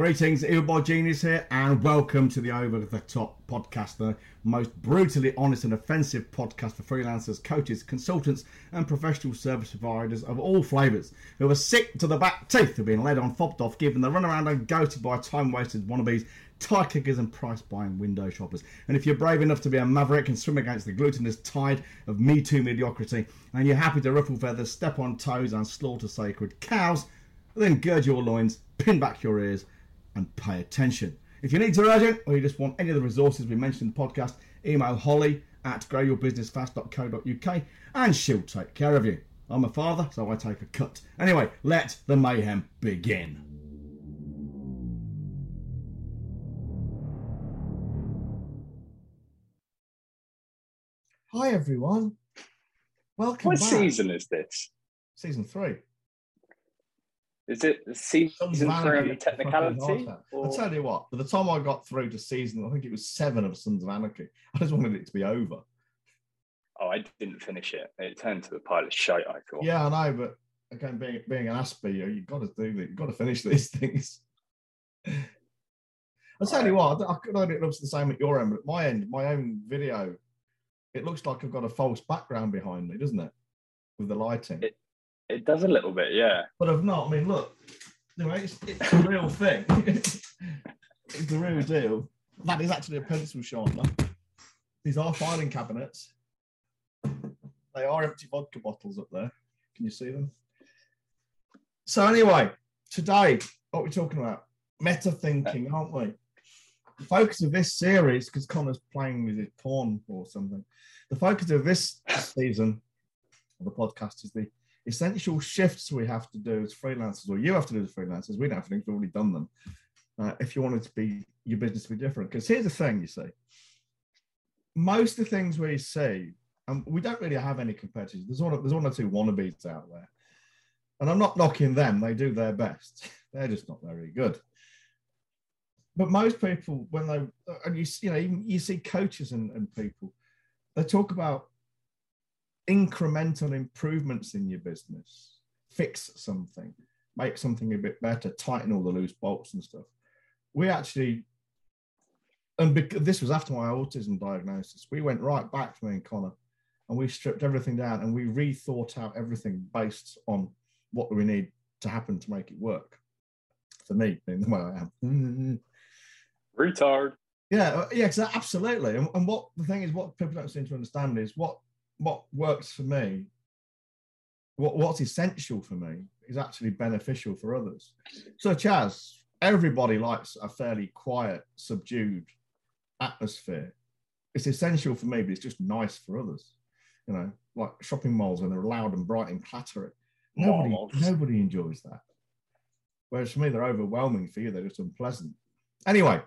Greetings, Earbot Genius here, and welcome to the Over the Top podcast, the most brutally honest and offensive podcast for freelancers, coaches, consultants, and professional service providers of all flavours who are sick to the back teeth of being led on, fobbed off, given the runaround and ghosted by time wasted wannabes, tie kickers, and price buying window shoppers. And if you're brave enough to be a maverick and swim against the glutinous tide of Me Too mediocrity, and you're happy to ruffle feathers, step on toes, and slaughter sacred cows, then gird your loins, pin back your ears and pay attention. If you need to urgent or you just want any of the resources we mentioned in the podcast, email holly at growyourbusinessfast.co.uk and she'll take care of you. I'm a father, so I take a cut. Anyway, let the mayhem begin. Hi everyone. Welcome What back. season is this? Season three. Is it season Sons three of the technicality? or- I tell you what, by the time I got through to season, I think it was seven of Sons of Anarchy. I just wanted it to be over. Oh, I didn't finish it. It turned to a pile of shite. I thought. Yeah, I know, but again, being being an Aspie, you you've got to do that. You've got to finish these things. I tell you what, I know it looks the same at your end, but at my end, my own video, it looks like I've got a false background behind me, doesn't it? With the lighting. It- It does a little bit, yeah. but I've not. I mean, look, you know, it's, it's the real thing. it's the real deal. That is actually a pencil sharpener. These are filing cabinets. They are empty vodka bottles up there. Can you see them? So anyway, today, what we're talking about, meta thinking, aren't we? The focus of this series, because Connor's playing with his porn or something, the focus of this season of the podcast is the essential shifts we have to do as freelancers, or you have to do as freelancers. We don't have to, we've already done them. Uh, if you wanted to be your business to be different, because here's the thing: you see, most of the things we see, and we don't really have any competitors. There's one, there's one or two wannabes out there, and I'm not knocking them. They do their best. They're just not very good. But most people, when they and you you know even you see coaches and, and people, they talk about incremental improvements in your business, fix something, make something a bit better, tighten all the loose bolts and stuff. We actually, and because this was after my autism diagnosis, we went right back to me and Connor, and we stripped everything down and we rethought out everything based on what we need to happen to make it work. For me, being the way I am. Retard. Yeah, uh, yeah, absolutely. And, and what the thing is, what people don't seem to understand is what what works for me, what what's essential for me is actually beneficial for others. Such as everybody likes a fairly quiet, subdued atmosphere. It's essential for me, but it's just nice for others. You know, like shopping malls when they're loud and bright and clattery. Nobody, Malls. nobody enjoys that. Whereas for me, they're overwhelming. For you, they're just unpleasant. Anyway,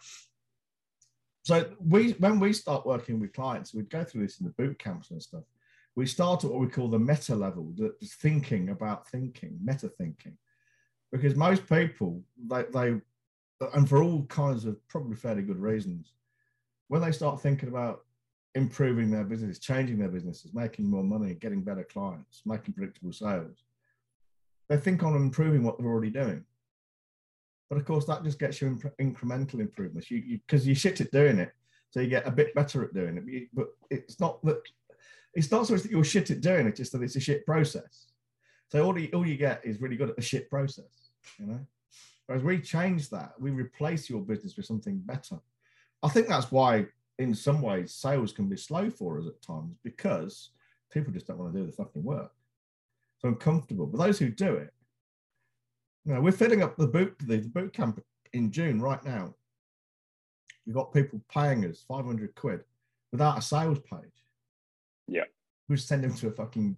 so we when we start working with clients, we'd go through this in the boot camps and stuff. We start at what we call the meta level, the thinking about thinking, meta thinking, because most people they they and for all kinds of probably fairly good reasons, when they start thinking about improving their business, changing their businesses, making more money, getting better clients, making predictable sales, they think on improving what they're already doing. But of course, that just gets you imp- incremental improvements. You because you, shit at doing it, so you get a bit better at doing it. But, you, but it's not that it's not so much that you're shit at doing it, just that it's a shit process. So all you, all you get is really good at the shit process, you know. Whereas we change that, we replace your business with something better. I think that's why, in some ways, sales can be slow for us at times because people just don't want to do the fucking work. So uncomfortable. But those who do it, you know, we're filling up the boot the, the boot camp in June right now. We've got people paying us 500 quid without a sales page. Yeah. We send them to a fucking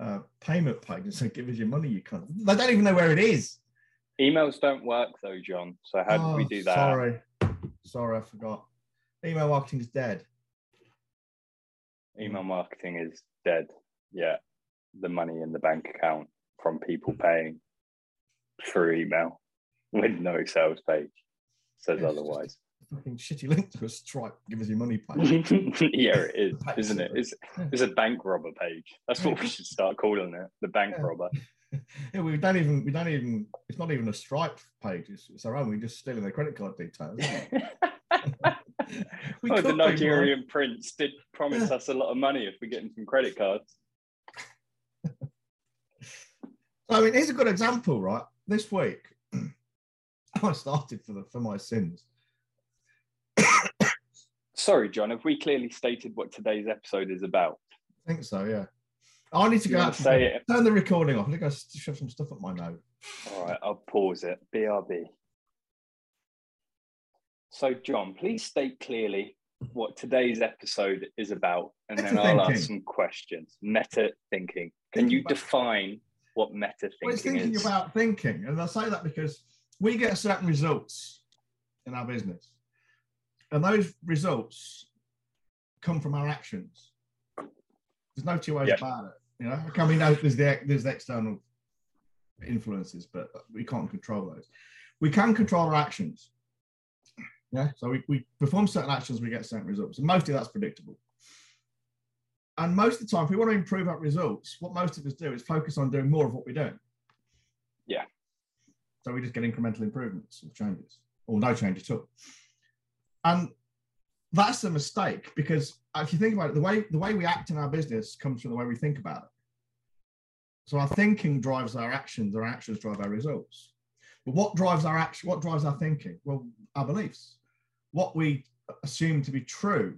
uh, payment page and say, give us your money, you can't. They don't even know where it is. Emails don't work though, John. So how did we Oh, do that? Sorry. Sorry, I forgot. Email marketing is dead. Email marketing is dead. Yeah. The money in the bank account from people paying through email with no sales page says Yes. otherwise. Fucking shitty link to a stripe, give us your money page. yeah, it is, isn't it? It's, it's a bank robber page. That's what we should start calling it. The bank Yeah. robber. yeah, we don't even we don't even it's not even a stripe page. It's, it's our own. We just stealing their credit card details. we oh, the Nigerian prince did promise us a lot of money if we get him some credit cards. I mean, here's a good example, right? This week, I started for the for my sins. Sorry, John. Have we clearly stated what today's episode is about? I think so. Yeah. I need to go out. Say it. Turn the recording off. I think I shove some stuff up my nose. All right, I'll pause it. BRB. So, John, please state clearly what today's episode is about, and meta then I'll thinking. ask some questions. Meta thinking. Can you define what meta thinking well, it's thinking is? about thinking, and I say that because we get certain results in our business, and those results come from our actions. There's no two ways about it. You know, can we know there's the there's the external influences, but we can't control those. We can control our actions. Yeah, so we, we perform certain actions, we get certain results, and mostly that's predictable. And most of the time, if we want to improve our results, what most of us do is focus on doing more of what we're doing. Yeah. So we just get incremental improvements or changes, or no change at all. And that's a mistake because if you think about it, the way the way we act in our business comes from the way we think about it. So our thinking drives our actions, our actions drive our results. But what drives our action? What drives our thinking? Well, our beliefs, what we assume to be true.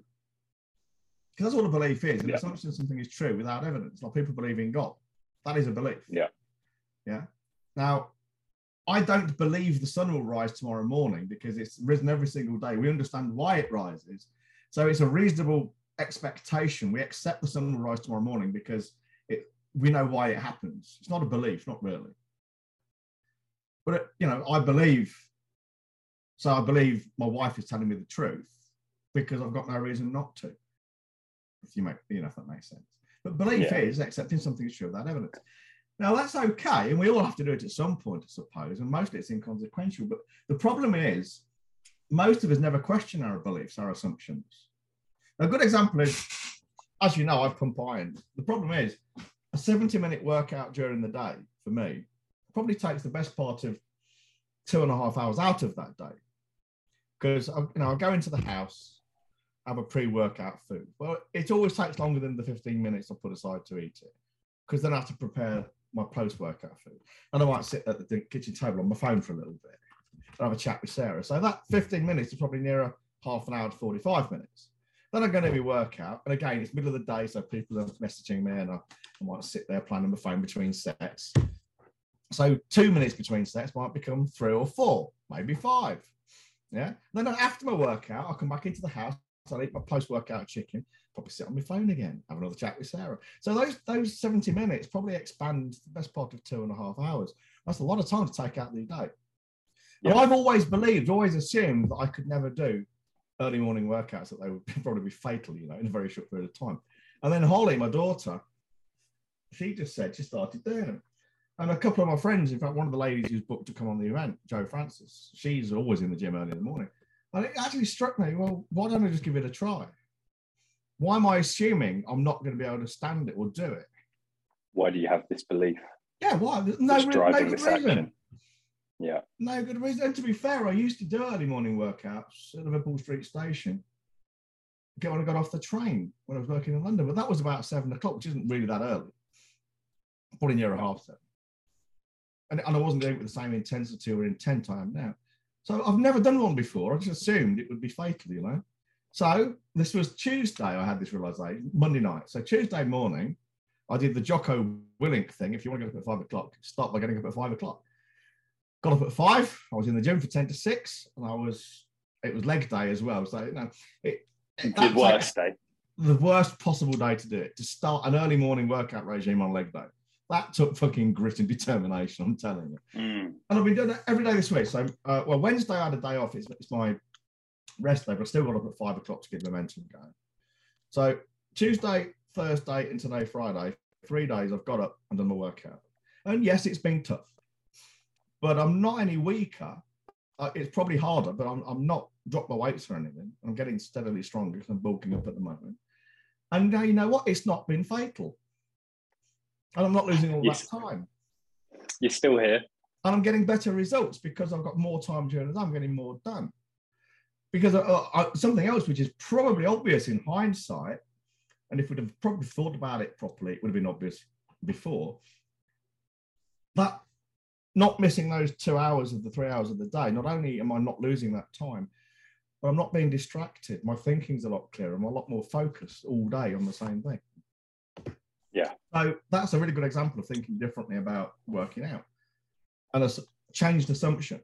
Because that's all a belief is, an yeah. assumption something is true without evidence. Like people believe in God, that is a belief. Yeah. Yeah. Now, I don't believe the sun will rise tomorrow morning because it's risen every single day. We understand why it rises. So it's a reasonable expectation. We accept the sun will rise tomorrow morning because it, we know why it happens. It's not a belief, not really. But, it, you know, I believe, so I believe my wife is telling me the truth because I've got no reason not to. If you make, you know, if that makes sense. But belief yeah. is accepting something is true without evidence. Now that's okay, and we all have to do it at some point, I suppose, and mostly it's inconsequential. But the problem is, most of us never question our beliefs, our assumptions. A good example is, as you know, I've combined. The problem is, a 70-minute workout during the day for me probably takes the best part of two and a half hours out of that day, because you know I'll go into the house, have a pre-workout food. Well, it always takes longer than the 15 minutes I put aside to eat it, because then I have to prepare my post workout food. And I might sit at the kitchen table on my phone for a little bit and have a chat with Sarah. So that 15 minutes is probably nearer half an hour to 45 minutes. Then I'm going to be workout. And again, it's middle of the day, so people are messaging me and I, I might sit there on the phone between sets. So two minutes between sets might become three or four, maybe five. Yeah. And Then after my workout, I'll come back into the house. I'll eat my post-workout chicken probably sit on my phone again, have another chat with Sarah. So those those 70 minutes probably expand the best part of two and a half hours. That's a lot of time to take out the day. Yeah. And I've always believed, always assumed that I could never do early morning workouts, that they would probably be fatal, you know, in a very short period of time. And then Holly, my daughter, she just said she started doing them. And a couple of my friends, in fact, one of the ladies who's booked to come on the event, Joe Francis, she's always in the gym early in the morning. And it actually struck me, well, why don't I just give it a try? Why am I assuming I'm not going to be able to stand it or do it? Why do you have this belief? Yeah, why? no, driving no this reason. action. Yeah. No good reason. And to be fair, I used to do early morning workouts at Liverpool Street Station. Get when I got off the train when I was working in London, but that was about seven o'clock, which isn't really that early. Probably near a half seven. And, and I wasn't doing it with the same intensity or intent I am now. So I've never done one before. I just assumed it would be fatal, you know. So this was Tuesday. I had this realization Monday night. So Tuesday morning, I did the Jocko Willink thing. If you want to get up at five o'clock, start by getting up at five o'clock. Got up at five. I was in the gym for ten to six, and I was. It was leg day as well. So you know, it, it the worst day. The worst possible day to do it. To start an early morning workout regime on leg day. That took fucking grit and determination. I'm telling you. Mm. And I've been doing it every day this week. So, uh, well, Wednesday I had a day off. It's, it's my rest day, but I still got up at five o'clock to get momentum going. So Tuesday, Thursday, and today, Friday, three days I've got up and done my workout. And yes, it's been tough, but I'm not any weaker. Uh, it's probably harder, but I'm, I'm not dropped my weights or anything. I'm getting steadily stronger because I'm bulking up at the moment. And now you know what? It's not been fatal. And I'm not losing all that time. You're still here. And I'm getting better results because I've got more time during the day. I'm getting more done. Because uh, uh, something else, which is probably obvious in hindsight, and if we'd have probably thought about it properly, it would have been obvious before. But not missing those two hours of the three hours of the day, not only am I not losing that time, but I'm not being distracted. My thinking's a lot clearer. I'm a lot more focused all day on the same thing. Yeah. So that's a really good example of thinking differently about working out and a changed assumption.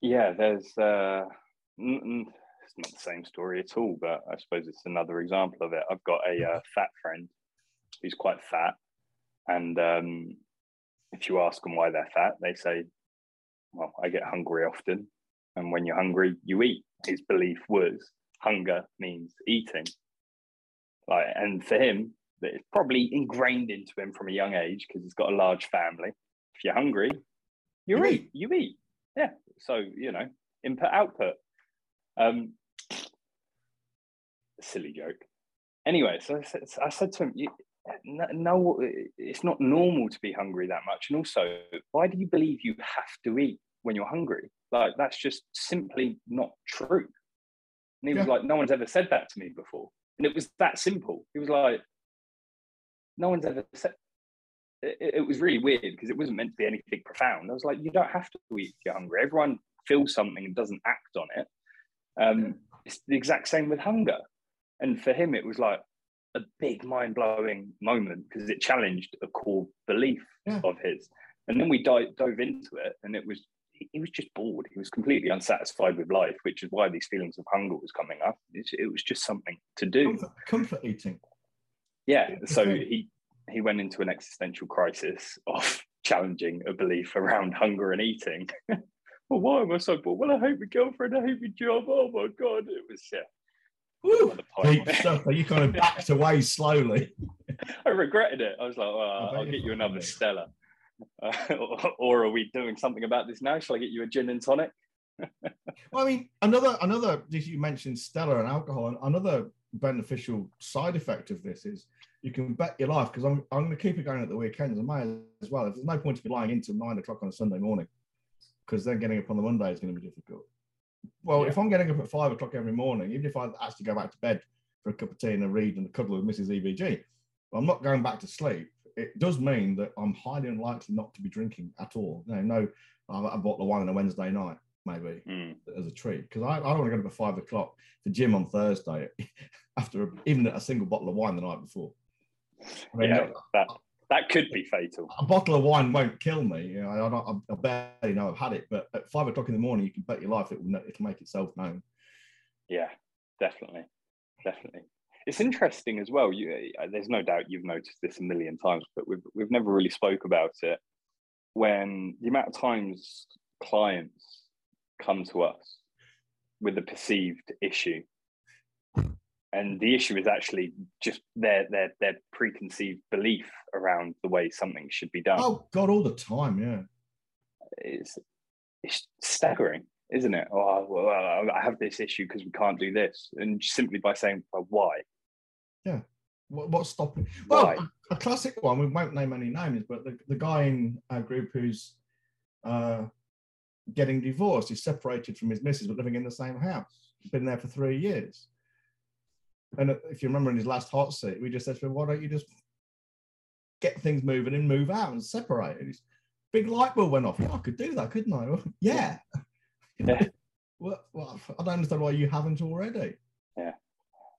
Yeah, there's uh, it's not the same story at all, but I suppose it's another example of it. I've got a uh, fat friend who's quite fat, and um, if you ask them why they're fat, they say, "Well, I get hungry often, and when you're hungry, you eat." His belief was hunger means eating. Like, and for him, it's probably ingrained into him from a young age because he's got a large family. If you're hungry, you, you eat. eat. You eat. Yeah. So you know, input output. Um, silly joke. Anyway, so I said, I said to him, no, it's not normal to be hungry that much. And also, why do you believe you have to eat when you're hungry? Like, that's just simply not true. And he yeah. was like, no one's ever said that to me before. And it was that simple. He was like, no one's ever said. It, it was really weird because it wasn't meant to be anything profound. I was like, you don't have to eat if you're hungry. Everyone feels something and doesn't act on it. Um, it's the exact same with hunger. And for him, it was like a big mind blowing moment because it challenged a core belief yeah. of his. And then we dive, dove into it, and it was he was just bored. He was completely unsatisfied with life, which is why these feelings of hunger was coming up. It, it was just something to do. Comfort, comfort eating. Yeah. So he he went into an existential crisis of challenging a belief around hunger and eating. well, why am I so bored? Well, I hate my girlfriend. I hate my job. Oh my god, it was yeah. Woo, deep stuff. You kind of backed away slowly. I regretted it. I was like, well, I'll get you another Stella. Uh, or, or, are we doing something about this now? Shall I get you a gin and tonic? well, I mean, another another. You mentioned Stella and alcohol. and Another beneficial side effect of this is you can bet your life because I'm I'm going to keep it going at the weekends. I might as well. If There's no point to be lying in till nine o'clock on a Sunday morning because then getting up on the Monday is going to be difficult. Well, yeah. if I'm getting up at five o'clock every morning, even if I actually go back to bed for a cup of tea and a read and a cuddle with Mrs. EBG, I'm not going back to sleep. It does mean that I'm highly unlikely not to be drinking at all. You know, no, I, bought the wine on a Wednesday night, maybe mm. as a treat, because I, I don't want to go to bed five o'clock to gym on Thursday after even a single bottle of wine the night before. I mean, yeah, that, that could be fatal. A bottle of wine won't kill me. You know, I, don't, I barely know I've had it, but at five o'clock in the morning, you can bet your life it will it'll make itself known. Yeah, definitely, definitely. It's interesting as well. You, uh, there's no doubt you've noticed this a million times, but we've we've never really spoke about it. When the amount of times clients come to us with a perceived issue and the issue is actually just their their their preconceived belief around the way something should be done. Oh God, all the time, yeah. It's it's staggering, isn't it? Oh, well, I have this issue because we can't do this, and simply by saying well, why. Yeah, what, what's stopping? Well, a, a, classic one. We won't name any names, but the, the guy in our group who's uh, getting divorced is separated from his missus, but living in the same house. He's been there for three years and if you remember in his last hot seat, we just said to him, why don't you just get things moving and move out and separate? And his big light bulb went off. Yeah, I could do that, couldn't I? yeah. yeah. well, well, I don't understand why you haven't already. Yeah.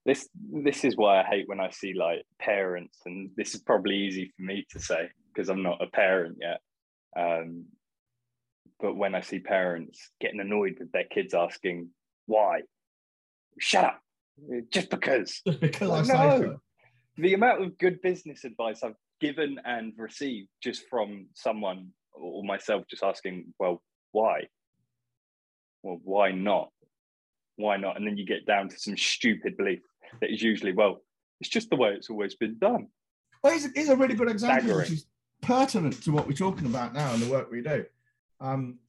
This this is why I hate when I see like parents, and this is probably easy for me to say because I'm not a parent yet. Um, but when I see parents getting annoyed with their kids asking why, shut up, just because. Because like, no. So. The amount of good business advice I've given and received just from someone or myself just asking, well, why? Well, why not? Why not? And then you get down to some stupid belief that is usually, well, it's just the way it's always been done. Well, it's, it's a really good example, which is pertinent to what we're talking about now and the work we do. Um,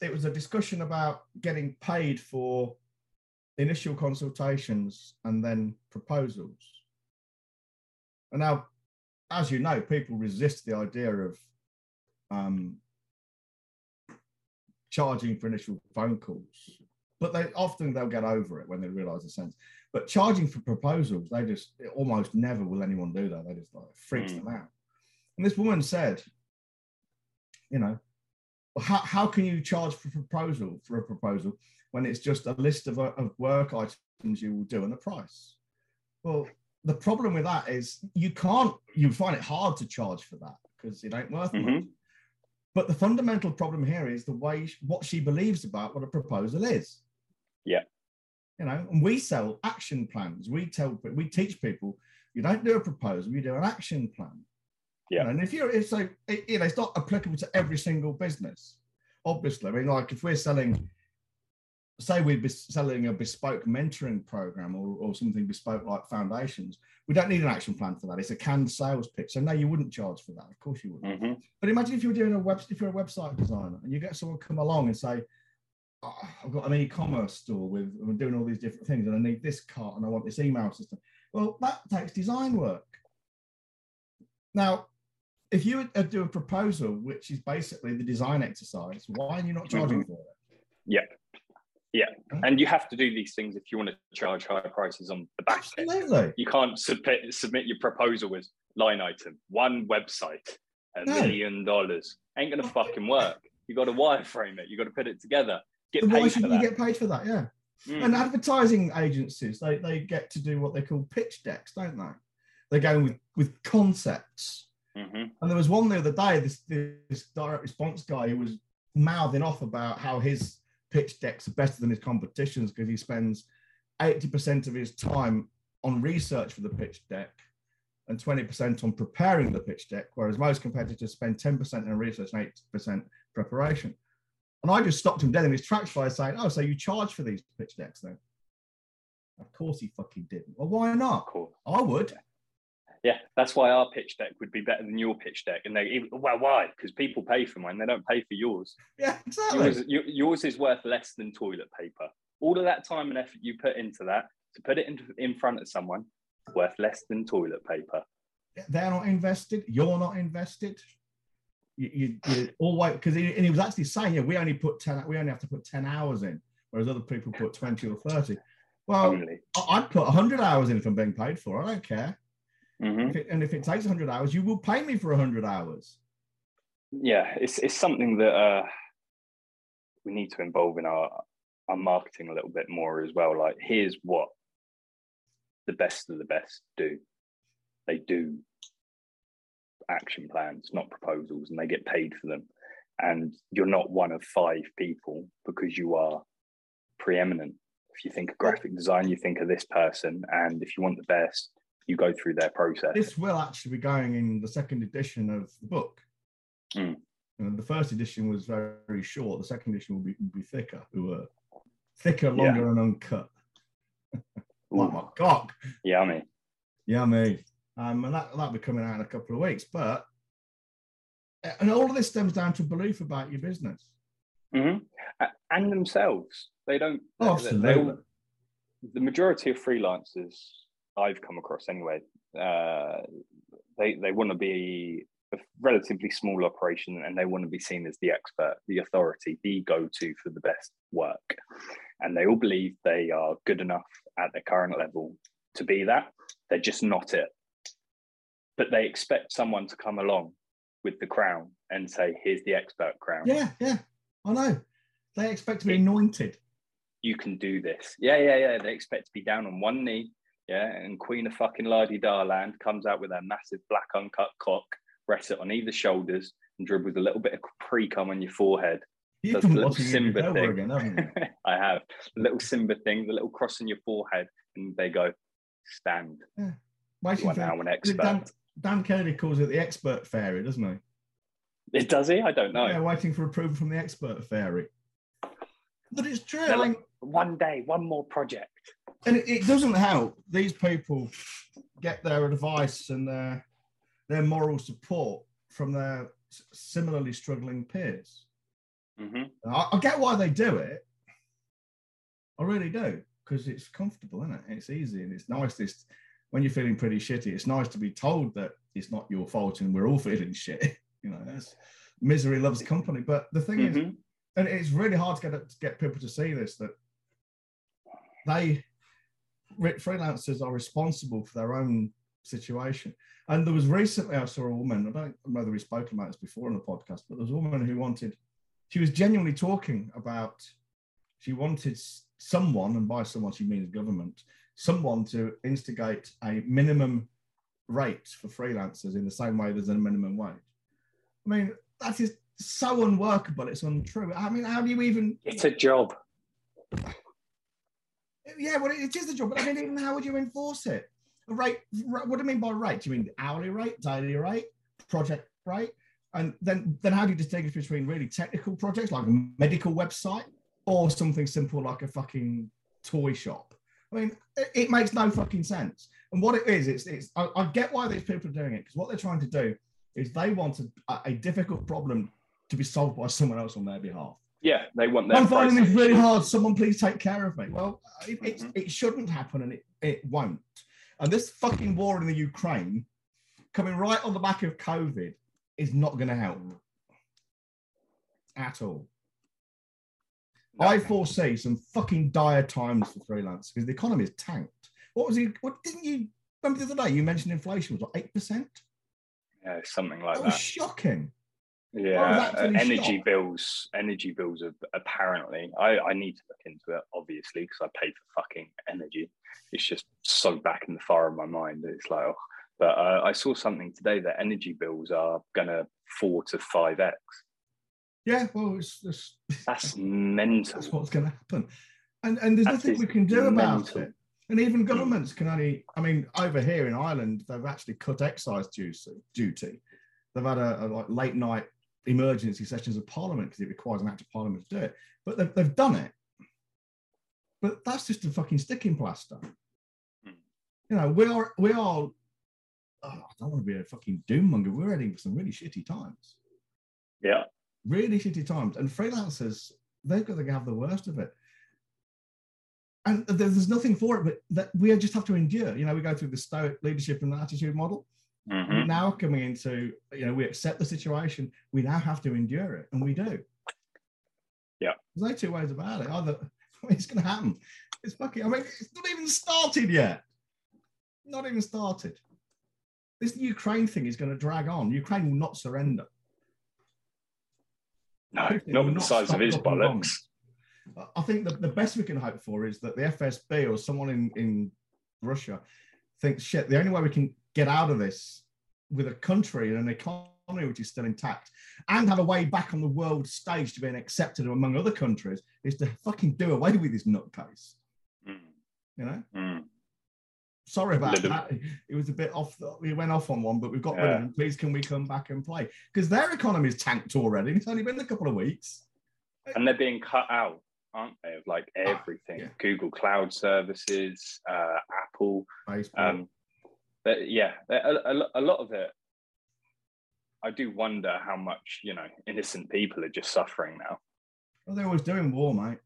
it was a discussion about getting paid for initial consultations and then proposals. And now, as you know, people resist the idea of um, charging for initial phone calls, but they often they'll get over it when they realise the sense. But charging for proposals, they just almost never will anyone do that. They just like freaks Mm. them out. And this woman said, you know, "Well, how, how can you charge for proposal for a proposal when it's just a list of, uh, of work items you will do and the price? Well, the problem with that is you can't, you find it hard to charge for that because it ain't worth much. Mhm. But the fundamental problem here is the way what she believes about what a proposal is. Yeah. You know, and we sell action plans. We tell we teach people you don't do a proposal, you do an action plan. You Yeah. know, and if you're if so, it, you know, it's not applicable to every single business. Obviously, I mean, like if we're selling, say we'd be selling a bespoke mentoring program or, or something bespoke like foundations, we don't need an action plan for that. It's a canned sales pitch. So no, you wouldn't charge for that. Of course you wouldn't. Mhm. But imagine if you were doing a web, if you're a website designer and you get someone come along and say, "Oh, I've got an e-commerce store with I'm doing all these different things and I need this cart and I want this email system. Well, that takes design work. Now, if you uh, do a proposal, which is basically the design exercise, why are you not charging for it? Yeah, and you have to do these things if you want to charge higher prices on the back end. Absolutely. You can't submit submit your proposal with line item, one website, a No. million dollars. Ain't gonna fucking work. You got to wireframe it. You got to put it together. Get why shouldn't you get paid for that? Yeah. Mm. And advertising agencies, they, they get to do what they call pitch decks, don't they? They're going with, with concepts. Mhm. And there was one the other day, this, this direct response guy who was mouthing off about how his pitch decks are better than his competitions because he spends 80% of his time on research for the pitch deck and 20% on preparing the pitch deck, whereas most competitors spend 10% on research and 8% preparation. And I just stopped him dead in his tracks by saying, Oh, so you charge for these pitch decks then? Of course he fucking didn't. Well, why not? Cool. I would. Yeah, that's why our pitch deck would be better than your pitch deck. And they, well, why? Because people pay for mine. They don't pay for yours. Yeah, exactly. Yours, yours is worth less than toilet paper. All of that time and effort you put into that to put it in, in front of someone, worth less than toilet paper. they're not invested, you're not invested. You, you, you always because he, and he was actually saying, yeah, we only put ten, we only have to put ten hours in, whereas other people put twenty or thirty. Well, Only. I'd put hundred hours in if I'm being paid for. I don't care. Mhm. It, and if it takes hundred hours, you will pay me for hundred hours. yeah it's it's something that uh we need to involve in our our marketing a little bit more as well. Like here's what the best of the best do. They do action plans not proposals and they get paid for them. And you're not one of five people because you are preeminent. If you think of graphic design you think of this person and if you want the best you go through their process This will actually be going in the second edition of the book. Mm. The first edition was very, very short. The second edition will be, will be thicker, will, uh, thicker, Yeah. longer, and uncut. Like my cock. yummy Yummy. Um, and that, that'll be coming out in a couple of weeks. But, and all of this stems down to belief about your business. hmm And themselves. They don't. Oh, they- they absolutely. the majority of freelancers I've come across, anyway, uh, they they want to be a relatively small operation and they want to be seen as the expert, the authority, the go-to for the best work, and they all believe they are good enough at their current level to be that. They're just not it. But they expect someone to come along with the crown and say, "Here's the expert crown." Yeah, yeah. I know. They expect to be anointed. you can do this. Yeah, yeah, yeah. They expect to be down on one knee. Yeah. And Queen of fucking Lardy Darland comes out with her massive black uncut cock, rests it on either shoulders, and dribbles a little bit of pre cum on your forehead. You've the little Simba thing. again, you? I have the little Simba thing, the little cross on your forehead, and they go, stand. You Waiting are for, now an Dan, expert. Dan Kennedy calls it the expert fairy, doesn't he? It does he? I don't know. Yeah, waiting for approval from the expert fairy. But it's true. Like, one day, one more project. And it, it doesn't help. These people get their advice and their their moral support from their similarly struggling peers. hmm I, I get why they do it. I really do because it's comfortable, isn't it? It's easy and it's nice. This when you're feeling pretty shitty, it's nice to be told that it's not your fault and we're all feeling shit. You know, that's, misery loves company. But the thing is, hmm and it's really hard to get to get people to see this that they freelancers are responsible for their own situation. And there was recently I saw a woman. I don't know whether we've spoken about this before on the podcast, but there was a woman who wanted. She was genuinely talking about. She wanted someone, and by someone she means government, someone to instigate a minimum rate for freelancers in the same way there's a minimum wage. I mean, that is so unworkable. It's untrue. I mean, how do you even? It's a job. Yeah, well, it is a job, but I mean, even how would you enforce it? A rate. What do you mean by rate? Do you mean hourly rate, daily rate, project rate? And then, then how do you distinguish between really technical projects like a medical website or something simple like a fucking toy shop? I mean, it, it makes no fucking sense. And what it is, it's, it's I, I get why these people are doing it because what they're trying to do is they want a, a difficult problem to be solved by someone else on their behalf. Yeah, they want their. I'm finding this really hard. Someone please take care of me. Well, it, mm-hmm. it, it shouldn't happen, and it, it won't. And this fucking war in the Ukraine, coming right on the back of COVID, is not going to help at all. No. I foresee some fucking dire times for freelance because the economy is tanked. What was he? What didn't you remember the other day? You mentioned inflation was what eight percent. Yeah, something like that. that. Was shocking. Yeah, uh, energy bills. Energy bills are apparently. I, I need to look into it, obviously, because I pay for fucking energy. It's just so back in the far of my mind it's like, oh. but uh, I saw something today that energy bills are gonna four to five x. Yeah, well, it's, it's that's mental. That's what's going to happen, and and there's that nothing we can do mental. about it. And even governments can only, I mean, over here in Ireland, they've actually cut excise duty. They've had a, a like late night emergency sessions of parliament because it requires an act of parliament to do it. But they've, they've done it. But that's just a fucking sticking plaster. Hmm. You know, we are, we are, oh, I don't want to be a fucking doom monger. We're heading for some really shitty times. Yeah. Really shitty times. And freelancers, they've got to have the worst of it and there's nothing for it, but that we just have to endure. You know, we go through the stoic leadership and attitude model. Mm-hmm. Now coming into, you know, we accept the situation. We now have to endure it, and we do. Yeah, there's no two ways about it. Either it's going to happen. It's fucking. I mean, it's not even started yet. Not even started. This Ukraine thing is going to drag on. Ukraine will not surrender. No, not with the size of his bollocks. I think the, the best we can hope for is that the FSB or someone in, in Russia thinks, shit, the only way we can get out of this with a country and an economy which is still intact and have a way back on the world stage to being accepted among other countries is to fucking do away with this nutcase. Mm. You know? Mm. Sorry about that. It was a bit off. The, we went off on one, but we've got yeah. rid of them. Please, can we come back and play? Because their economy is tanked already. It's only been a couple of weeks. And they're being cut out aren't they? Of like ah, everything, yeah. Google Cloud Services, uh, Apple. Um, but yeah, a, a, a lot of it. I do wonder how much you know innocent people are just suffering now. Well, they're always doing war, mate.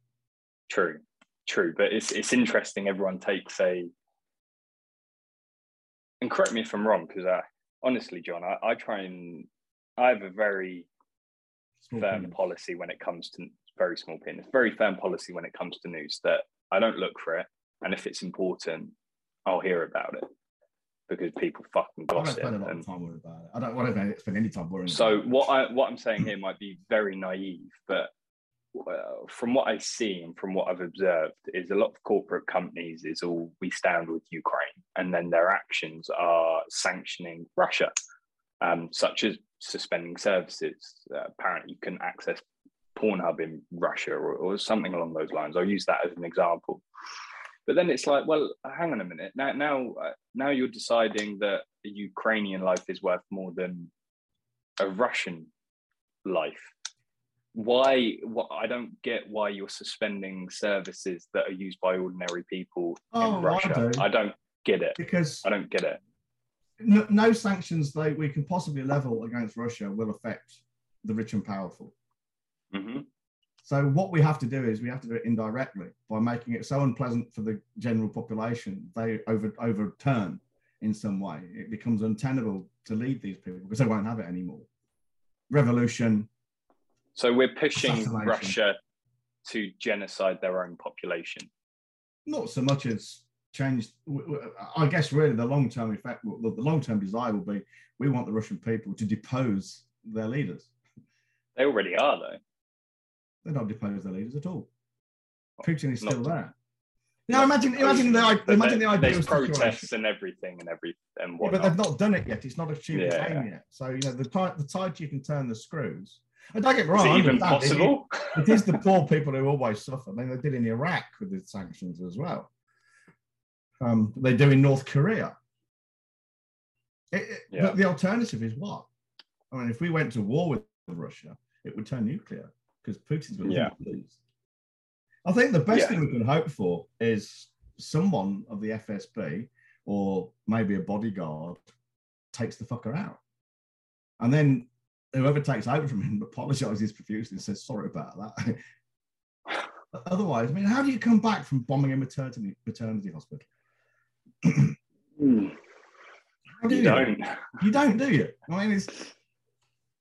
True, true, but it's it's interesting. Everyone takes a, and correct me if I'm wrong, because I uh, honestly, John, I, I try and I have a very Small firm opinion. policy when it comes to very small pin. It's very firm policy when it comes to news that I don't look for it, and if it's important, I'll hear about it because people fucking gossip. I don't spend a lot and, of time worrying about it. I don't want to spend any time worrying. So what I what I'm saying here might be very naive, but uh, from what I see and from what I've observed, is a lot of corporate companies is all we stand with Ukraine, and then their actions are sanctioning Russia, um, such as suspending services. Uh, apparently, you can access Pornhub in Russia or, or something along those lines. I'll use that as an example. But then it's like, well, hang on a minute. Now, now, uh, now you're deciding that a Ukrainian life is worth more than a Russian life. Why? What? I don't get why you're suspending services that are used by ordinary people oh, in Russia. I, do. Don't get it because I don't get it. No, no sanctions that we can possibly level against Russia will affect the rich and powerful. Mm-hmm. So what we have to do is we have to do it indirectly by making it so unpleasant for the general population they over overturn in some way. It becomes untenable to lead these people because they won't have it anymore. Revolution, So we're pushing Russia to genocide their own population. not so much as changed. I guess really the long term effect, the long term desire will be we want the Russian people to depose their leaders. They already are, though. They don't depose their leaders at all. Putin is still there. Now imagine, imagine the imagine the there- ideal There's situation. protests and everything and every and Yeah, but they've not done it yet. It's not achieved Yeah, the aim yet. So you know the tide, the tide you can turn the screws. And don't get me Is wrong. it even understand, it- possible? it is the poor people who always suffer. I mean, they did in Iraq with the sanctions as well. Um, they do in North Korea. It- it- Yeah. But the alternative is what? I mean, if we went to war with Russia, it would turn nuclear because Putin's Yeah. to lose. I think the best Yeah. thing we can hope for is someone of the FSB or maybe a bodyguard takes the fucker out. And then whoever takes over from him apologizes profusely and says sorry about that. Otherwise, I mean, how do you come back from bombing a maternity maternity hospital? Hmm, do you you? don't. You don't, do you? I mean, it's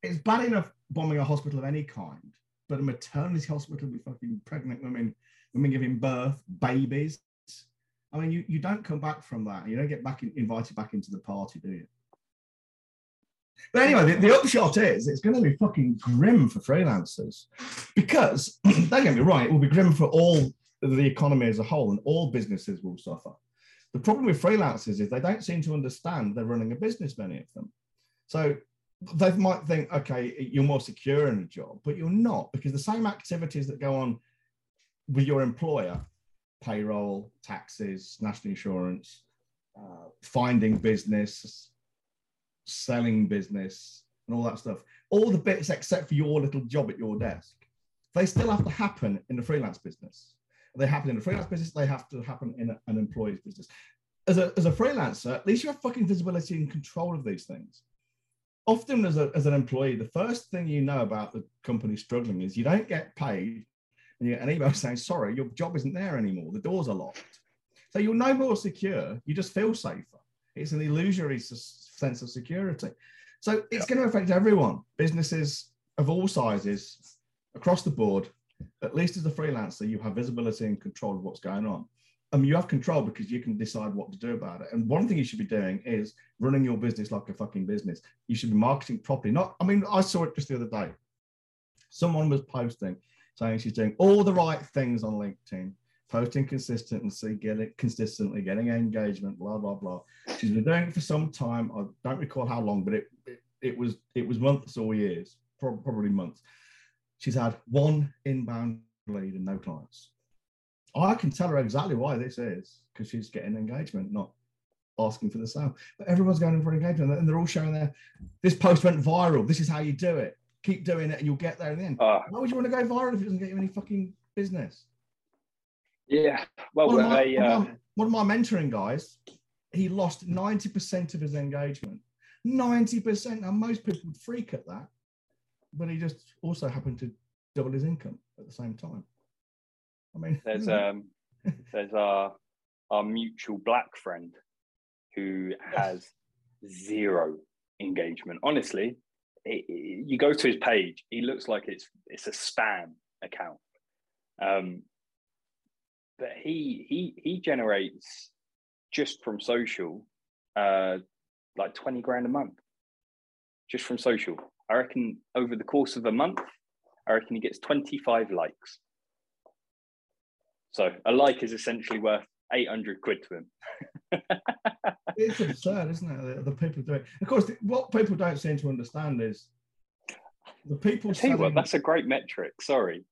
it's bad enough bombing a hospital of any kind, but a maternity hospital with fucking pregnant women, women giving birth, babies. I mean, you, you don't come back from that. You don't get back in, invited back into the party, do you? But anyway, the, the upshot is it's going to be fucking grim for freelancers because, don't get me wrong, it will be grim for all the economy as a whole and all businesses will suffer. The problem with freelancers is they don't seem to understand they're running a business, many of them. So they might think, okay, you're more secure in a job, but you're not because the same activities that go on with your employer payroll, taxes, national insurance, uh, finding business, selling business, and all that stuff. All the bits except for your little job at your desk, they still have to happen in the freelance business. They happen in the freelance business, they have to happen in a- an employee's business. As a, as a freelancer, at least you have fucking visibility and control of these things. Often, as, a, as an employee, the first thing you know about the company struggling is you don't get paid and you get an email saying, sorry, your job isn't there anymore. The doors are locked. So you're no more secure. You just feel safer. It's an illusory sense of security. So it's going to affect everyone, businesses of all sizes, across the board. At least as a freelancer, you have visibility and control of what's going on. Um, you have control because you can decide what to do about it. And one thing you should be doing is running your business like a fucking business. You should be marketing properly. Not, I mean, I saw it just the other day. Someone was posting saying she's doing all the right things on LinkedIn, posting consistency, getting consistently, getting engagement, blah blah blah. She's been doing it for some time. I don't recall how long, but it it, it was it was months or years, probably months. She's had one inbound lead and no clients. I can tell her exactly why this is because she's getting engagement, not asking for the sale. But everyone's going in for engagement, and they're all showing their. This post went viral. This is how you do it. Keep doing it, and you'll get there in the end. Ah, Why would you want to go viral if it doesn't get you any fucking business? yeah. Well, One of, my, I, one, uh, of my, one of my mentoring guys, he lost 90% of his engagement. 90%. Now, most people would freak at that, but he just also happened to double his income at the same time. I mean, there's um, there's our our mutual black friend who has zero engagement. Honestly, it, it- you go to his page, he looks like it's it's a spam account. Um, but he he he generates just from social, uh, like twenty grand a month, just from social. I reckon over the course of a month, I reckon he gets twenty five likes. So a like is essentially worth 800 quid to him. it's absurd, isn't it? The, the people do it. Of course, the- what people don't seem to understand is the people tell what, that's a great metric. Sorry.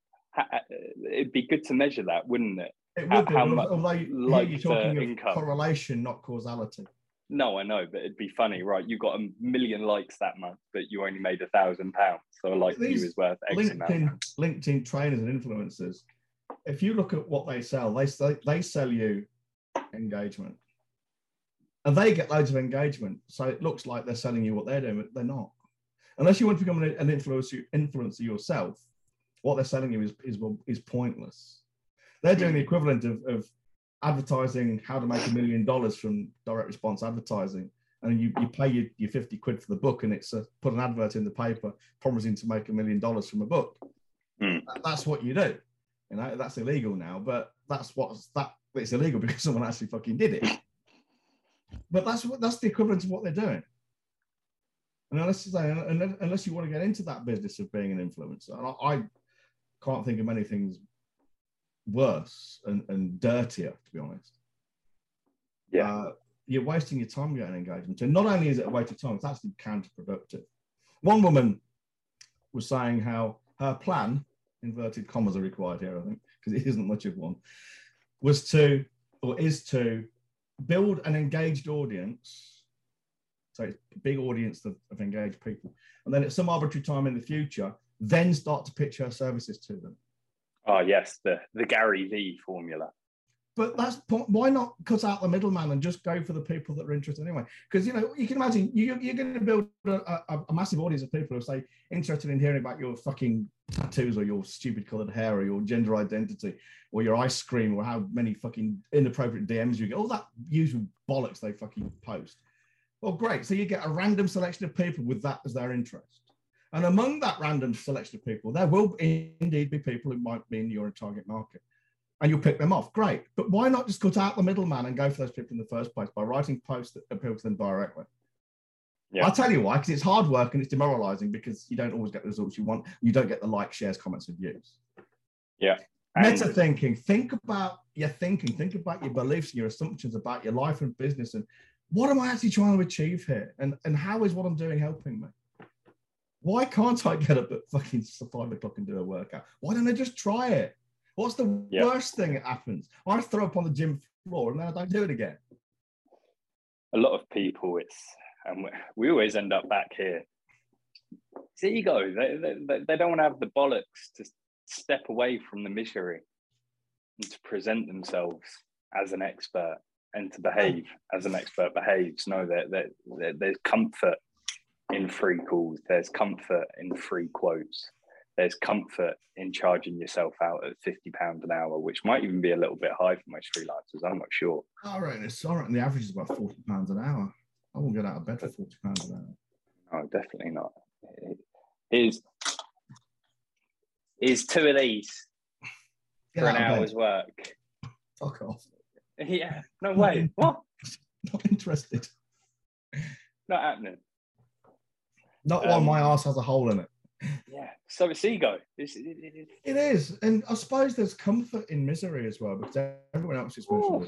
It'd be good to measure that, wouldn't it? it how- would be, how although- much although like you're talking of income. correlation, not causality. No, I know, but it'd be funny, right? You got a million likes that month, but you only made a thousand pounds. So a like you is worth X amount. LinkedIn, LinkedIn trainers and influencers, if you look at what they sell, they sell, they sell you engagement. And they get loads of engagement. So it looks like they're selling you what they're doing, but they're not. Unless you want to become an, an influencer, influencer yourself, what they're selling you is, is, is pointless. They're doing the equivalent of, of advertising how to make a million dollars from direct response advertising. And you, you pay your, your 50 quid for the book and it's a, put an advert in the paper promising to make a million dollars from a book. Mm. That's what you do. You know, that's illegal now, but that's what's that it's illegal because someone actually fucking did it. But that's what that's the equivalent of what they're doing. And unless, unless you want to get into that business of being an influencer, and I, I can't think of many things worse and, and dirtier, to be honest. Yeah. Uh, you're wasting your time getting engagement. And not only is it a waste of time, it's actually counterproductive. One woman was saying how her plan, inverted commas are required here, I think, because it isn't much of one, was to, or is to, build an engaged audience. So it's a big audience of, of engaged people. And then at some arbitrary time in the future, then start to pitch her services to them. Oh yes, the the Gary V formula. But that's why not cut out the middleman and just go for the people that are interested anyway? Because you know you can imagine you, you're going to build a, a, a, massive audience of people who say interested in hearing about your fucking tattoos or your stupid coloured hair or your gender identity or your ice cream or how many fucking inappropriate DMs you get, all that usual bollocks they fucking post. Well, great. So you get a random selection of people with that as their interest. And among that random selection of people, there will indeed be people who might be in your target market. And you'll pick them off. Great. But why not just cut out the middleman and go for those people in the first place by writing posts that appeal to them directly? Yeah. I'll tell you why, because it's hard work and it's demoralizing because you don't always get the results you want. You don't get the likes, shares, comments, and views. Yeah. And Meta thinking. Think about your thinking. Think about your beliefs, and your assumptions about your life and business, and what am I actually trying to achieve here, and and how is what I'm doing helping me? Why can't I get up at fucking five o'clock and do a workout? Why don't I just try it? What's the worst thing that happens? I throw up on the gym floor and then I don't do it again. A lot of people, it's and we always end up back here. It's ego. They, they, they don't want to have the bollocks to step away from the misery and to present themselves as an expert and to behave as an expert behaves. No, that there, there's comfort in free calls. There's comfort in free quotes. There's comfort in charging yourself out at fifty pounds an hour, which might even be a little bit high for most freelancers. I'm not sure. All right, it's all right. And the average is about forty pounds an hour. I won't get out of bed for forty pounds an hour. No, definitely not. Is is two of these get for an hour's bed. work. Fuck off. Yeah, no way. what? Not interested. Not happening. Not um, one my ass has a hole in it. Yeah, so it's ego. It's, it, it, it is, and I suppose there's comfort in misery as well because everyone else is miserable.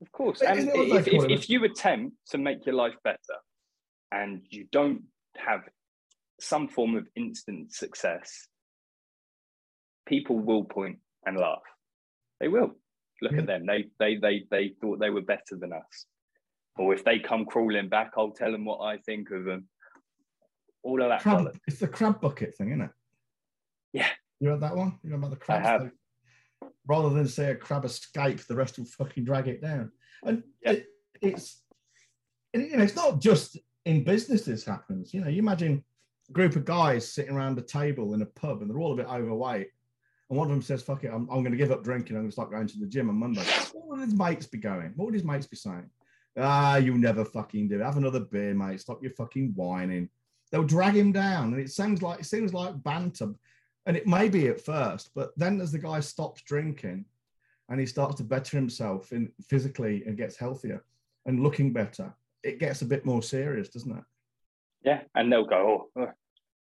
Of course, and if, if, if you attempt to make your life better, and you don't have some form of instant success, people will point and laugh. They will look yeah. at them. They they they they thought they were better than us. Or if they come crawling back, I'll tell them what I think of them all of that. Crab, it's the crab bucket thing, isn't it? Yeah. You heard that one? You know about the crab? I have. Rather than say a crab escape, the rest will fucking drag it down. And yeah. it, it's you know, it's not just in business this happens. You know, you imagine a group of guys sitting around a table in a pub and they're all a bit overweight. And one of them says, fuck it, I'm, I'm going to give up drinking. I'm going to start going to the gym on Monday. What would his mates be going? What would his mates be saying? Ah, you never fucking do. Have another beer, mate. Stop your fucking whining they'll drag him down, and it sounds like it seems like banter, and it may be at first, but then as the guy stops drinking, and he starts to better himself in physically and gets healthier and looking better, it gets a bit more serious, doesn't it? Yeah, and they'll go, oh, oh,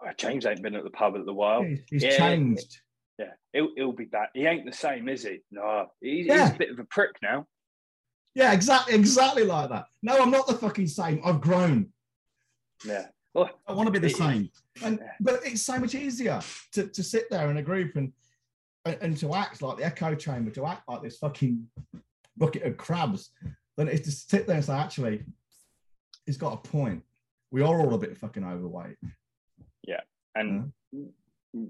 oh James ain't been at the pub at the while. he's yeah, changed. Yeah, he'll, he'll be back. He ain't the same, is he? No, he's, yeah. he's a bit of a prick now. Yeah, exactly, exactly like that. No, I'm not the fucking same. I've grown. Yeah, well, I want to be the same. And but it's so much easier to, to sit there in a group and, and, to act like the echo chamber, to act like this fucking bucket of crabs, than it's to sit there and say, actually, he's got a point. We are all a bit fucking overweight. Yeah. And yeah.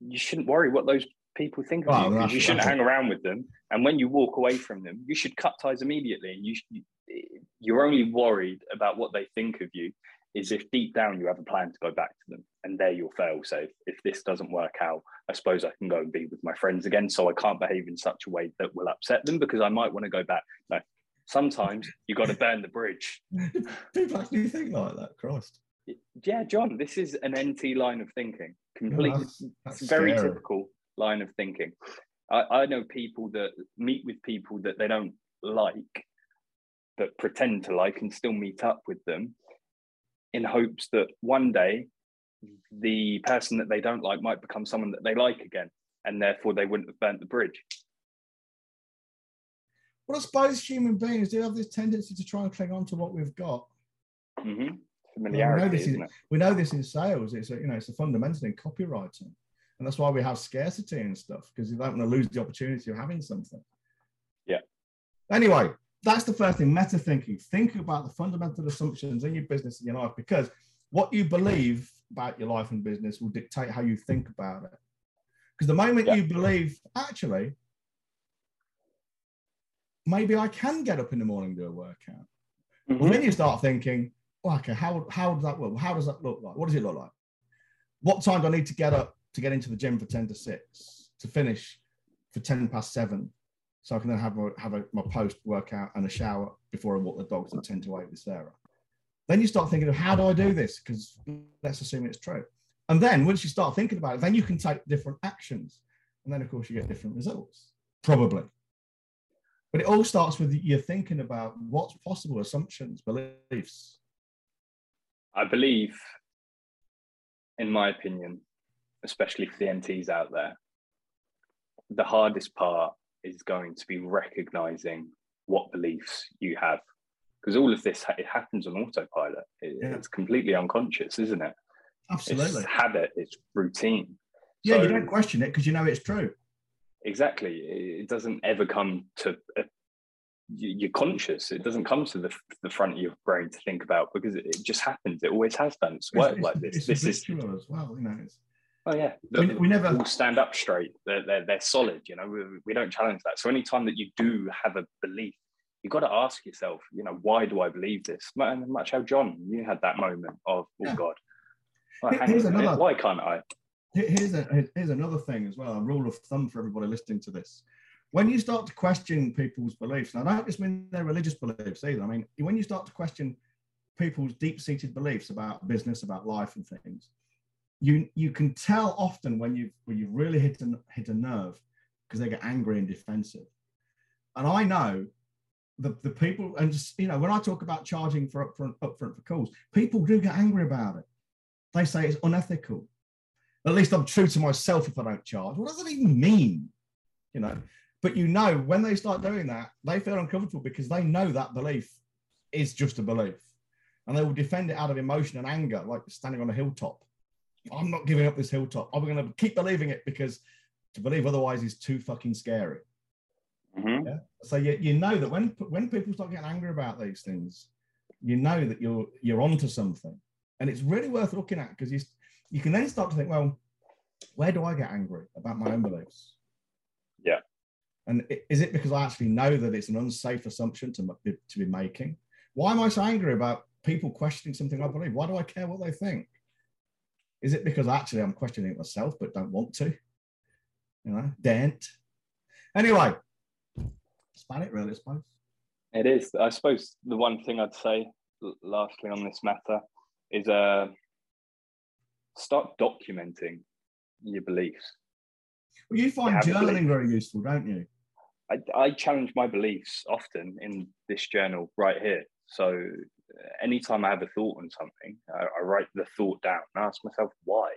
you shouldn't worry what those people think of you because you shouldn't hang around with them. And when you walk away from them, you should cut ties immediately. And you, you're only worried about what they think of you is if deep down you have a plan to go back to them and they're your fail safe. If this doesn't work out, I suppose I can go and be with my friends again. So I can't behave in such a way that will upset them because I might want to go back. No, sometimes you got to burn the bridge. People actually think like that, Christ. Yeah, John, this is an NT line of thinking. Completely, that's- that's very scary. typical line of thinking. I, I know people that meet with people that they don't like, that pretend to like, and still meet up with them in hopes that one day the person that they don't like might become someone that they like again, and therefore they wouldn't have burnt the bridge. Well, I suppose human beings do have this tendency to try and cling on to what we've got. hmm Well, Familiarity, is- isn't it? We know this in sales. It's a, you know it's a fundamental in copywriting, and that's why we have scarcity and stuff because you don't want to lose the opportunity of having something. Yeah. Anyway, that's the first thing. Meta thinking. Think about the fundamental assumptions in your business and your life because what you believe about your life and business will dictate how you think about it. Because the moment Yeah. you believe, actually, maybe I can get up in the morning and do a workout. Mhm. And then you start thinking, well, okay, how, how does that work? How does that look like? What does it look like? What time do I need to get up to get into the gym for 10 to 6 to finish for 10 past 7 so I can then have, a, have a, my post workout and a shower before I walk the dogs at 10 to 8 with Sarah. Then you start thinking of how do I do this? Because let's assume it's true. And then once you start thinking about it, then you can take different actions. And then, of course, you get different results, probably. But it all starts with you thinking about what's possible assumptions, beliefs. I believe, in my opinion, especially for the NTs out there, the hardest part is going to be recognizing what beliefs you have. Because all of this, it happens on autopilot. It- Yeah. It's completely unconscious, isn't it? Absolutely. It's habit, it's routine. Yeah, you don't question it because you know it's true. exactly it doesn't ever come to uh, y- you're conscious it doesn't come to the, the front of your brain to think about because it, it just happens it always has done it's worked It's- like this it's this is well. You know, it's, oh yeah we, the- we never. all stand up straight they're, they're, they're solid you know we, we don't challenge that so anytime that you do have a belief you've got to ask yourself you know why do i believe this Mu- much how john you had that moment of oh Yeah. god well, Here- here's on a minute, another- why can't i Here's, a, here's another thing as well, a rule of thumb for everybody listening to this. When you start to question people's beliefs, and I don't just mean their religious beliefs either. I mean, when you start to question people's deep-seated beliefs about business, about life and things, you you can tell often when you've when you've really hit a hit a nerve because they get angry and defensive. And I know the, the people, and just you know, when I talk about charging for upfront upfront for calls, people do get angry about it. They say it's unethical. At least I'm true to myself if I don't charge. What does that even mean? You know, but you know, when they start doing that, they feel uncomfortable because they know that belief is just a belief. And they will defend it out of emotion and anger, like standing on a hilltop. I'm not giving up this hilltop. I'm going to keep believing it because to believe otherwise is too fucking scary. Mhm. Yeah. So you, you know that when when people start getting angry about these things, you know that you're you're onto something, and it's really worth looking at because you you can then start to think, well, where do I get angry about my own beliefs? Yeah. And is it because I actually know that it's an unsafe assumption to to be making? Why am I so angry about people questioning something I believe? Why do I care what they think? Is it because actually I'm questioning it myself but don't want to? You know, daren't. Anyway, span it really, I suppose. It is. I suppose the one thing I'd say, lastly on this matter, is uh, start documenting your beliefs. Well, you find belief. journaling very useful, don't you? I, I challenge my beliefs often in this journal right here. So anytime I have a thought on something, I, I write the thought down and ask myself why.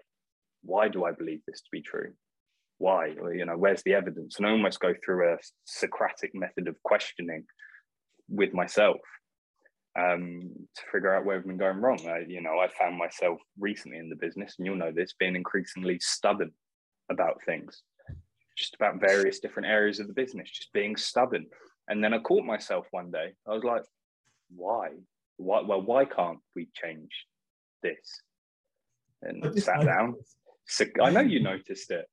Why do I believe this to be true? Why? Or, you know, where's the evidence? And I almost go through a Socratic method of questioning with myself um, to figure out where I've been going wrong. I, you know, I found myself recently in the business, and you'll know this, being increasingly stubborn about things, just about various different areas of the business, just being stubborn. And then I caught myself one day. I was like, why? Why? Well, why can't we change this? And I sat down. So I know you noticed it.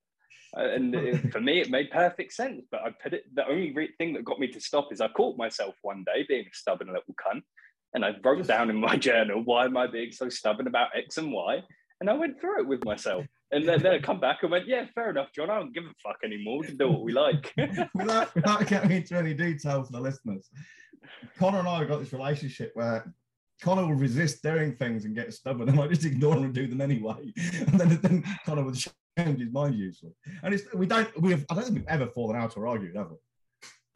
Uh, And it- for me, it made perfect sense. But I put it. The only re- thing that got me to stop is I caught myself one day being a stubborn little cunt, and I wrote down in my journal why am I being so stubborn about X and Y, and I went through it with myself. And then, then I come back and went, yeah, fair enough, John. I don't give a fuck anymore. We can do what we like. without, without getting into any detail for the listeners, Connor and I have got this relationship where Connor will resist doing things and get stubborn, and I just ignore him and do them anyway. And then, then Connor would change his mind usually. And it's we don't we have I don't think we've ever fallen out or argued, have we?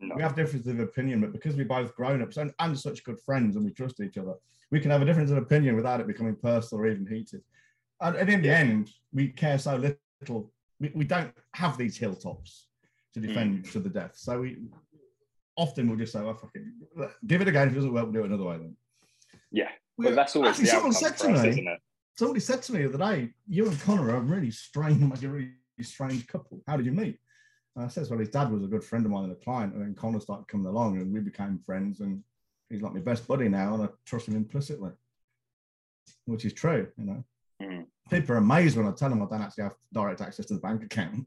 No. We have differences of opinion, but because we're both grown ups and, and such good friends and we trust each other, we can have a difference of opinion without it becoming personal or even heated. And, and in the end, we care so little. We, we don't have these hilltops to defend mm. to the death. So we often we'll just say, oh, well, fucking give it a again. If it doesn't work, we'll do it another way then. Yeah. We- Well, that's always actually, someone said to us, me, somebody said to me the other day, you and Connor are a really strange, like a really strange couple. How did you meet? And I says, well, his dad was a good friend of mine and a client, and then Connor started coming along, and we became friends, and he's like my best buddy now, and I trust him implicitly, which is true. You know, Mm. people are amazed when I tell them I don't actually have direct access to the bank account.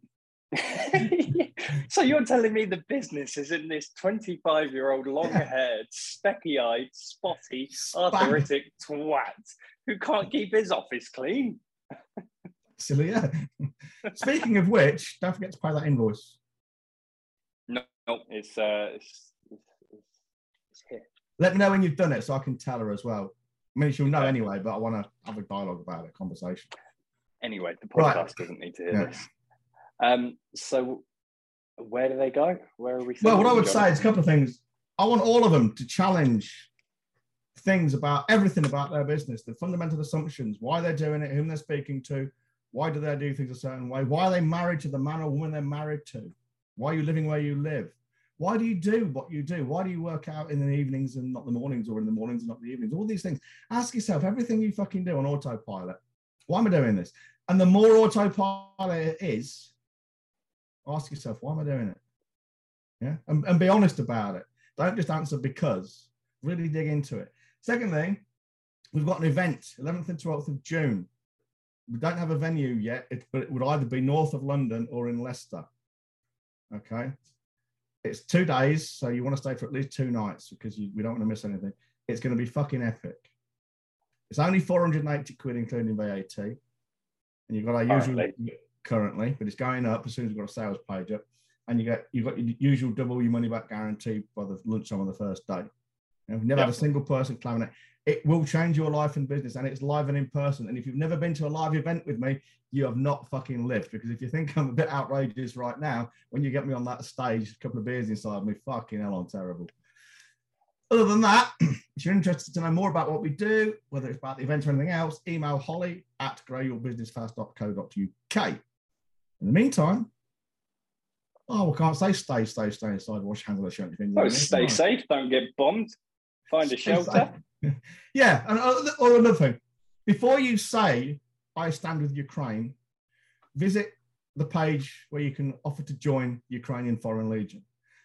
so you're telling me the business is in this 25 year old long haired, specky eyed, spotty, arthritic twat who can't keep his office clean? Silly, yeah. Speaking of which, don't forget to pay that invoice. No, no it's, uh, it's, it's, it's, here. Let me know when you've done it so I can tell her as well. I mean, she'll know Okay. anyway, but I want to have a dialogue about it, conversation. Anyway, the Right. podcast doesn't need to hear Yeah. this. Um, so where do they go? Where are we? Well, what I would say is a couple of things. I want all of them to challenge things about everything about their business, the fundamental assumptions, why they're doing it, whom they're speaking to, why do they do things a certain way, why are they married to the man or woman they're married to, why are you living where you live, why do you do what you do, why do you work out in the evenings and not the mornings, or in the mornings and not the evenings, all these things. Ask yourself everything you fucking do on autopilot. Why am I doing this? And the more autopilot it is, ask yourself, why am I doing it? Yeah. And, and be honest about it. Don't just answer because. Really dig into it. Second thing, we've got an event, 11th and 12th of June. We don't have a venue yet, but it would either be north of London or in Leicester. Okay. It's two days, so you want to stay for at least two nights because you, we don't want to miss anything. It's going to be fucking epic. It's only 480 quid, including VAT. And you've got our usual Currently. but it's going up as soon as we've got a sales page up. And you get you've got your usual double your money back guarantee by the lunchtime on the first day. And we've never had a single person claiming it. It will change your life and business, and it's live and in person. And if you've never been to a live event with me, you have not fucking lived. Because if you think I'm a bit outrageous right now, when you get me on that stage, a couple of beers inside me, fucking hell, I'm terrible. Other than that, if you're interested to know more about what we do, whether it's about the event or anything else, email holly at growyourbusinessfast.co.uk. In the meantime, oh, we can't say stay, stay, stay inside, wash hands, let your fingers. Oh, stay safe. Don't get bombed. Find a Stay shelter. safe. yeah, and uh, other- or oh, another thing, before you say I stand with Ukraine, visit the page where you can offer to join Ukrainian Foreign Legion.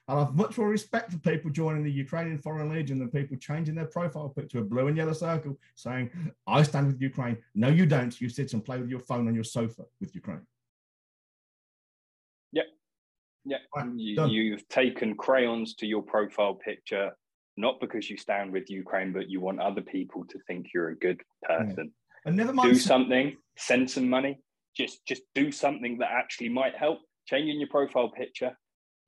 And I've much more respect for people joining the Ukrainian Foreign Legion than people changing their profile picture to a blue and yellow circle saying, I stand with Ukraine. No, you don't. You sit and play with your phone on your sofa with Ukraine. Yeah, Right, you, you've taken crayons to your profile picture, not because you stand with Ukraine, but you want other people to think you're a good person. And never Do something, send some money. Just, just do something that actually might help. Changing your profile picture.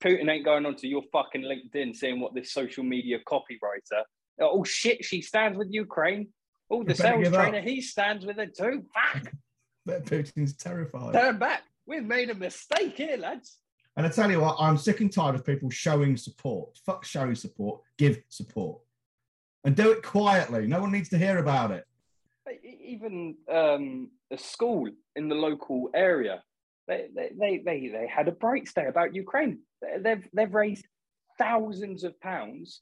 Putin ain't going onto your fucking LinkedIn seeing what this social media copywriter. Oh shit, she stands with Ukraine. Oh, the sales give up. trainer, he stands with her too. Fuck, But Putin's terrified. turn back. We've made a mistake here, lads. And I tell you what, I'm sick and tired of people showing support. Fuck showing support. Give support. And do it quietly. No one needs to hear about it. Even um, a school in the local area, they, they, they, they, they had a bright day about Ukraine. They- They've, they've raised thousands of pounds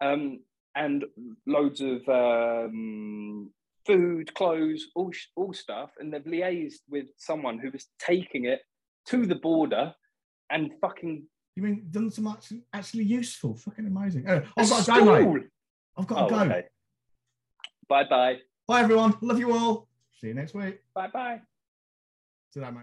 um, and loads of um, food, clothes, all, all stuff. And they've liaised with someone who was taking it to the border and fucking You mean done some actually, actually useful? Fucking amazing. Oh, a I've got to go, mate. I've got Oh, to go. okay. Bye bye. Bye, everyone. Love you all. See you next week. Bye bye. See you later, mate.